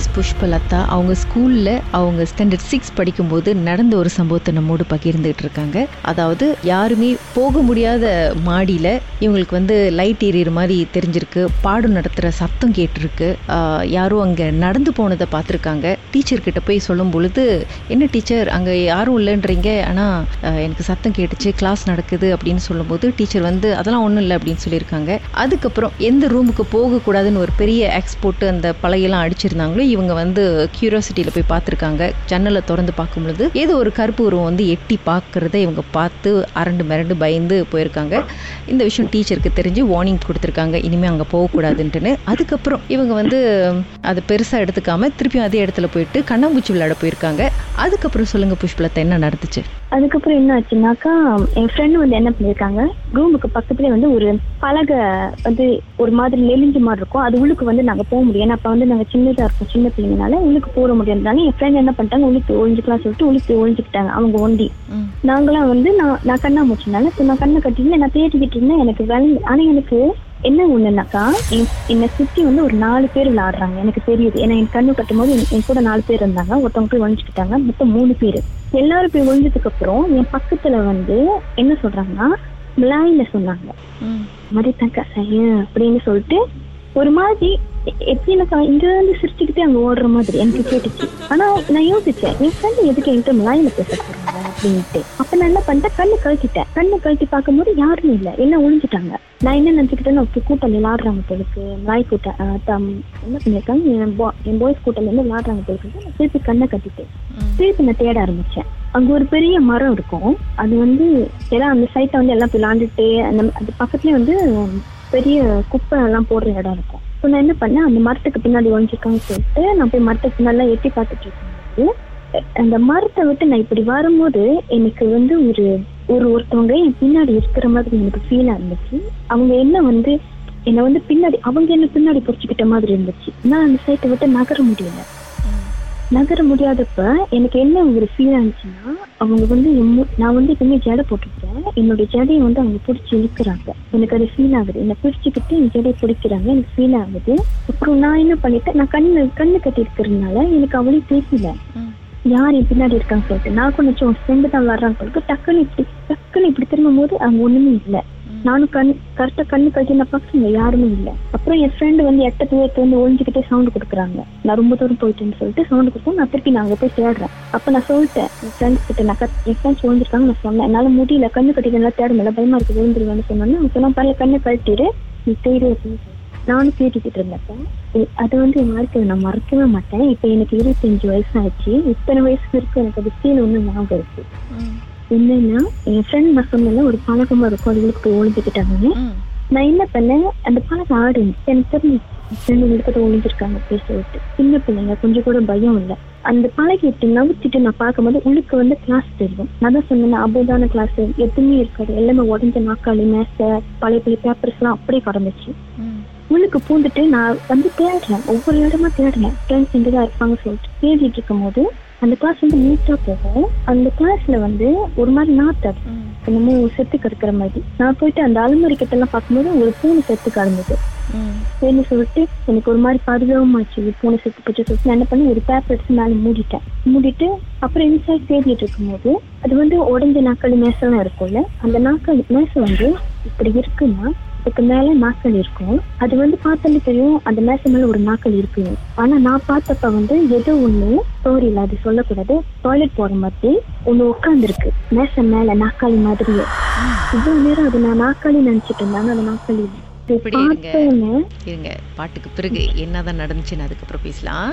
Miss Pushpalatha அவங்க ஸ்கூலில் அவங்க ஸ்டாண்டர்ட் சிக்ஸ் படிக்கும்போது நடந்த ஒரு சம்பவத்தை நம்மோடு பகிர்ந்துகிட்டு இருக்காங்க. அதாவது யாருமே போக முடியாத மாடியில் இவங்களுக்கு வந்து லைட் எரியற மாதிரி தெரிஞ்சிருக்கு. பாடம் நடத்துகிற சத்தம் கேட்டிருக்கு. யாரும் அங்கே நடந்து போனதை பார்த்துருக்காங்க. டீச்சர்கிட்ட போய் சொல்லும் பொழுது என்ன டீச்சர் அங்கே யாரும் இல்லைன்றீங்க. ஆனால் எனக்கு சத்தம் கேட்டுச்சு. கிளாஸ் நடக்குது. அப்படின்னு சொல்லும்போது டீச்சர் வந்து அதெல்லாம் ஒன்றும் இல்லை. அப்படின்னு சொல்லியிருக்காங்க. அதுக்கப்புறம் எந்த ரூமுக்கு போகக்கூடாதுன்னு ஒரு பெரிய எக்ஸ் போட்டு அந்த பழையெல்லாம் அடிச்சிருந்தாங்களோ இவங்க வந்து கியூரியாசிட்டியில் போய் பார்த்துருக்காங்க. ஜன்னலை திறந்து பார்க்கும் பொழுது ஏதோ ஒரு கருப்பு உருவம் வந்து எட்டி பார்க்குறத இவங்க பார்த்து அரண்டு மிரண்டு பயந்து போயிருக்காங்க. இந்த விஷயம் டீச்சருக்கு தெரிஞ்சு வார்னிங் கொடுத்துருக்காங்க. இனிமேல் அங்கே போகக்கூடாதுன்ட்டுன்னு. அதுக்கப்புறம் இவங்க வந்து அதை பெருசாக எடுத்துக்காமல் திருப்பியும் அதே இடத்துல போயிட்டு கண்ணாம்பூச்சி விளையாட போயிருக்காங்க. அதுக்கப்புறம் சொல்லுங்க புஷ்பலத்தை என்ன நடந்துச்சு? அதுக்கப்புறம் என்ன ஆச்சுன்னாக்கா என் ஃப்ரெண்டு வந்து என்ன பண்ணியிருக்காங்க? ரூமுக்கு பக்கத்துலேயே வந்து ஒரு பலகை வந்து ஒரு மாதிரி நெலிஞ்சு மாதிரி இருக்கும். அது உள்ளுக்கு வந்து நாங்கள் போக முடியும் ஏன்னா அப்போ வந்து நாங்கள் சின்னதாக இருப்போம் சின்ன பிள்ளைங்கனால உள்ளுக்கு போக முடியாதுனால என் ஃப்ரெண்ட் என்ன பண்ணிட்டாங்க? உள்ளுக்கு ஒழிஞ்சுக்கலாம் சொல்லிட்டு உள்ளுக்கு ஒழிஞ்சுக்கிட்டாங்க அவங்க ஒண்டி. நாங்களாம் வந்து நான் நான் கண்ணா முடிச்சனால நான் கண்ணை கட்டிட்டு நான் தேடிக்கிட்டு இருந்தேன். எனக்கு வேலை ஆனால் எனக்கு என்ன ஒண்ணுனாக்கா என்- என்னை சுத்தி வந்து ஒரு நாலு பேர் விளையாடுறாங்க. எனக்கு தெரியுது. ஏன்னா என் கண்ணு கட்டும் போது என் கூட நாலு பேர் இருந்தாங்க. ஒருத்தவங்க போய் ஒழிஞ்சுக்கிட்டாங்க மொத்தம் மூணு பேர். எல்லாரும் போய் ஒழிஞ்சதுக்கு அப்புறம் என் பக்கத்துல வந்து என்ன சொல்றாங்கன்னா மிளாயில சொன்னாங்க. மாதிரி தக்க அப்படின்னு சொல்லிட்டு ஒரு மாதிரி எ- எப்படின்னாக்கா இங்க இருந்து சிரிச்சுக்கிட்டே அங்க ஓடுற மாதிரி எனக்கு கேட்டுச்சு. ஆனா நான் யோசிச்சேன் என் ஃப்ரெண்ட் எதுக்கு என்கிட்ட மிளாயில பேச போறாங்க அப்படின்ட்டு. அப்ப நான் என்ன பண்ணிட்டேன் கண்ணு கழட்டிட்டேன். கண்ணு கழட்டி பார்க்கும்போது யாருமே இல்லை எல்லாம் ஒழிஞ்சிட்டாங்க நான் என்ன நினைச்சுக்கிட்டேன்னா ஓகே கூட்டம் விளாடுறாங்க போலுக்கு நாய் கூட்டம் என்ன பண்ணிருக்காங்க என் பாய்ஸ் கூட்டம் இருந்து விளாடுறாங்க போலுக்கு நான் திருப்பி கண்ணை கட்டிட்டேன். திருப்பி நான் தேட ஆரம்பிச்சேன். அங்க ஒரு பெரிய மரம் இருக்கும். அது வந்து எல்லாம் அந்த சைட்டை வந்து எல்லாம் விளாண்டுட்டு அந்த அது பக்கத்துலயே வந்து பெரிய குப்பை எல்லாம் போடுற இடம் இருக்கும். ஸோ நான் என்ன பண்ணேன்? அந்த மரத்துக்கு பின்னாடி ஒழிஞ்சிருக்கான்னு சொல்லிட்டு நான் போய் மரத்துக்கு பின்னாடி எட்டி பார்த்துட்டு இருக்கும்போது அந்த மரத்தை விட்டு நான் இப்படி வரும்போது எனக்கு வந்து ஒரு ஒரு ஒருத்தவங்க என் பின்னாடி இருக்கிற மாதிரி எனக்கு ஃபீலாக இருந்துச்சு. அவங்க என்ன வந்து என்னை வந்து பின்னாடி அவங்க என்ன பின்னாடி பிடிச்சிக்கிட்ட மாதிரி இருந்துச்சு. நான் அந்த சைட்டை விட்டு நகர முடியலை. நகர முடியாதப்ப எனக்கு என்ன ஒரு ஃபீல் ஆனிச்சுன்னா அவங்க வந்து நான் வந்து எப்பவுமே ஜடை போட்டிருக்கேன் என்னோட ஜடையை வந்து அவங்க பிடிச்சி இழுக்கிறாங்க. எனக்கு அது ஃபீல் ஆகுது. என்னை பிடிச்சிக்கிட்டு என் ஜடையை பிடிக்கிறாங்க. எனக்கு ஃபீல் ஆகுது. அப்புறம் நான் என்ன பண்ணிட்டேன்? நான் கண்ணு கண்ணு கட்டி இருக்கிறதுனால எனக்கு அவளையும் பேசல யார் என் பின்னாடி இருக்கான்னு சொல்லிட்டு. நான் கொஞ்சம் ஃப்ரெண்டு தான் வர்றாங்க சொல்லிட்டு டக்குன்னு இப்படி டக்குன்னு இப்படி திரும்பும் போது அவங்க ஒண்ணுமே இல்லை. நானும் கண் கரெக்டா கண்ணு கட்டி நான் யாருமே இல்லை. அப்புறம் என் ஃப்ரெண்டு வந்து எட்ட தூரத்துல வந்து ஒழிஞ்சுக்கிட்டே சவுண்ட் கொடுக்குறாங்க. நான் ரொம்ப தூரம் போயிட்டேன்னு சொல்லிட்டு சவுண்ட் கொடுத்தா நான் திருப்பி நான் அங்க போய் தேடுறேன். அப்ப நான் சொல்லிட்டேன் என் ஃப்ரெண்ட்ஸ் கிட்ட நான் என் ஃப்ரெண்ட்ஸ் ஒழிஞ்சிருக்காங்க நான் சொன்னேன். என்னால முடியல கண்ணு கட்டிட்டு நல்லா தேட முடியல பயமா இருக்கு விழுந்துருவேன்னு சொன்னோன்னே அவங்க சொன்னா பரவாயில்ல கண்ணை கட்டிடு நீ தேடு அப்படின்னு நானும் கேட்டுக்கிட்டு இருந்தேன் அது வந்து என் வாழ்க்கையை நான் மறக்கவே மாட்டேன். இப்ப எனக்கு இருபத்தஞ்சு வயசு ஆச்சு இத்தனை வயசு வரைக்கும் எனக்கு அது ஃபீல் ஒண்ணு ஞாபகம் இருக்கு. என்னன்னா என் ஃப்ரெண்ட் சொன்னல ஒரு பழக்கமா இருக்கும் அதுகளுக்கு போய் ஒழிஞ்சுக்கிட்டாங்கன்னு நான் என்ன பண்ணேன் அந்த பழக்கம் ஆடு எனக்கு தெரிஞ்சு ஃப்ரெண்டு உங்களுக்கு ஒழிஞ்சிருக்காங்க பேச விட்டு சின்ன பிள்ளைங்க கொஞ்சம் கூட பயம் இல்லை. அந்த பழகி இப்படி நவுத்திட்டு நான் பார்க்கும்போது உள்ளுக்கு வந்து கிளாஸ் தெரியும். நான் தான் சொன்னேன் அபோதான கிளாஸ் எதுவுமே இருக்காது. எல்லாமே உடஞ்ச நாக்காளி மேசை பழைய பழைய பேப்பர்ஸ் எல்லாம் அப்படியே கடந்துச்சு. உள்ளுக்கு பூந்துட்டு நான் வந்து தேடுறேன். ஒவ்வொரு இடமா தேடுறேன். ஃப்ரெண்ட்ஸ் எங்க தான் இருப்பாங்க சொல்லிட்டு. தேடிட்டு இருக்கும்போது அந்த கிளாஸ் வந்து நீட்டா போகும். அந்த கிளாஸ்ல வந்து ஒரு மாதிரி நாத்தாது என்னமோ செத்து கிடக்குற மாதிரி. நான் போயிட்டு அந்த அலுமரி கிட்ட எல்லாம் பார்க்கும்போது ஒரு பூனை செத்து கிடந்தது. சரின்னு சொல்லிட்டு எனக்கு ஒரு மாதிரி பரிதாபமாச்சு. பூனை செத்து போச்சு. சொல்லிட்டு நான் என்ன பண்ணி ஒரு பேப்பர் எடுத்து மேலே மூடிட்டேன். மூடிட்டு அப்புறம் இன்சைட் தேடிட்டு இருக்கும்போது அது வந்து உடஞ்ச நாக்களி மேசெல்லாம் இருக்கும்ல அந்த நாக்களி மேசை வந்து இப்படி இருக்குன்னா அதுக்கு மேல நாக்கள் இருக்கும். அது வந்து பார்த்தாலே தெரியும் அந்த மேசை மேல ஒரு நாக்கள் இருக்கு ஆனா நான் பார்த்தப்ப வந்து ஏதோ ஒண்ணு ஸ்டோரி இல்ல அது சொல்லக்கூடாது. டாய்லெட் போற மாதிரி ஒண்ணு உட்காந்துருக்கு மேசை மேல நாக்காளி மாதிரியே. இவ்வளவு நேரம் அது நான் நாக்காளி நினைச்சிட்டு இருந்தேன் ஆனா அது நாக்காளி பாட்டுக்கு பிறகு என்னதான் நடந்துச்சுன்னு அதுக்கப்புறம் பேசலாம்.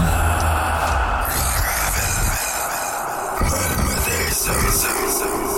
Raven. Raven. Raven.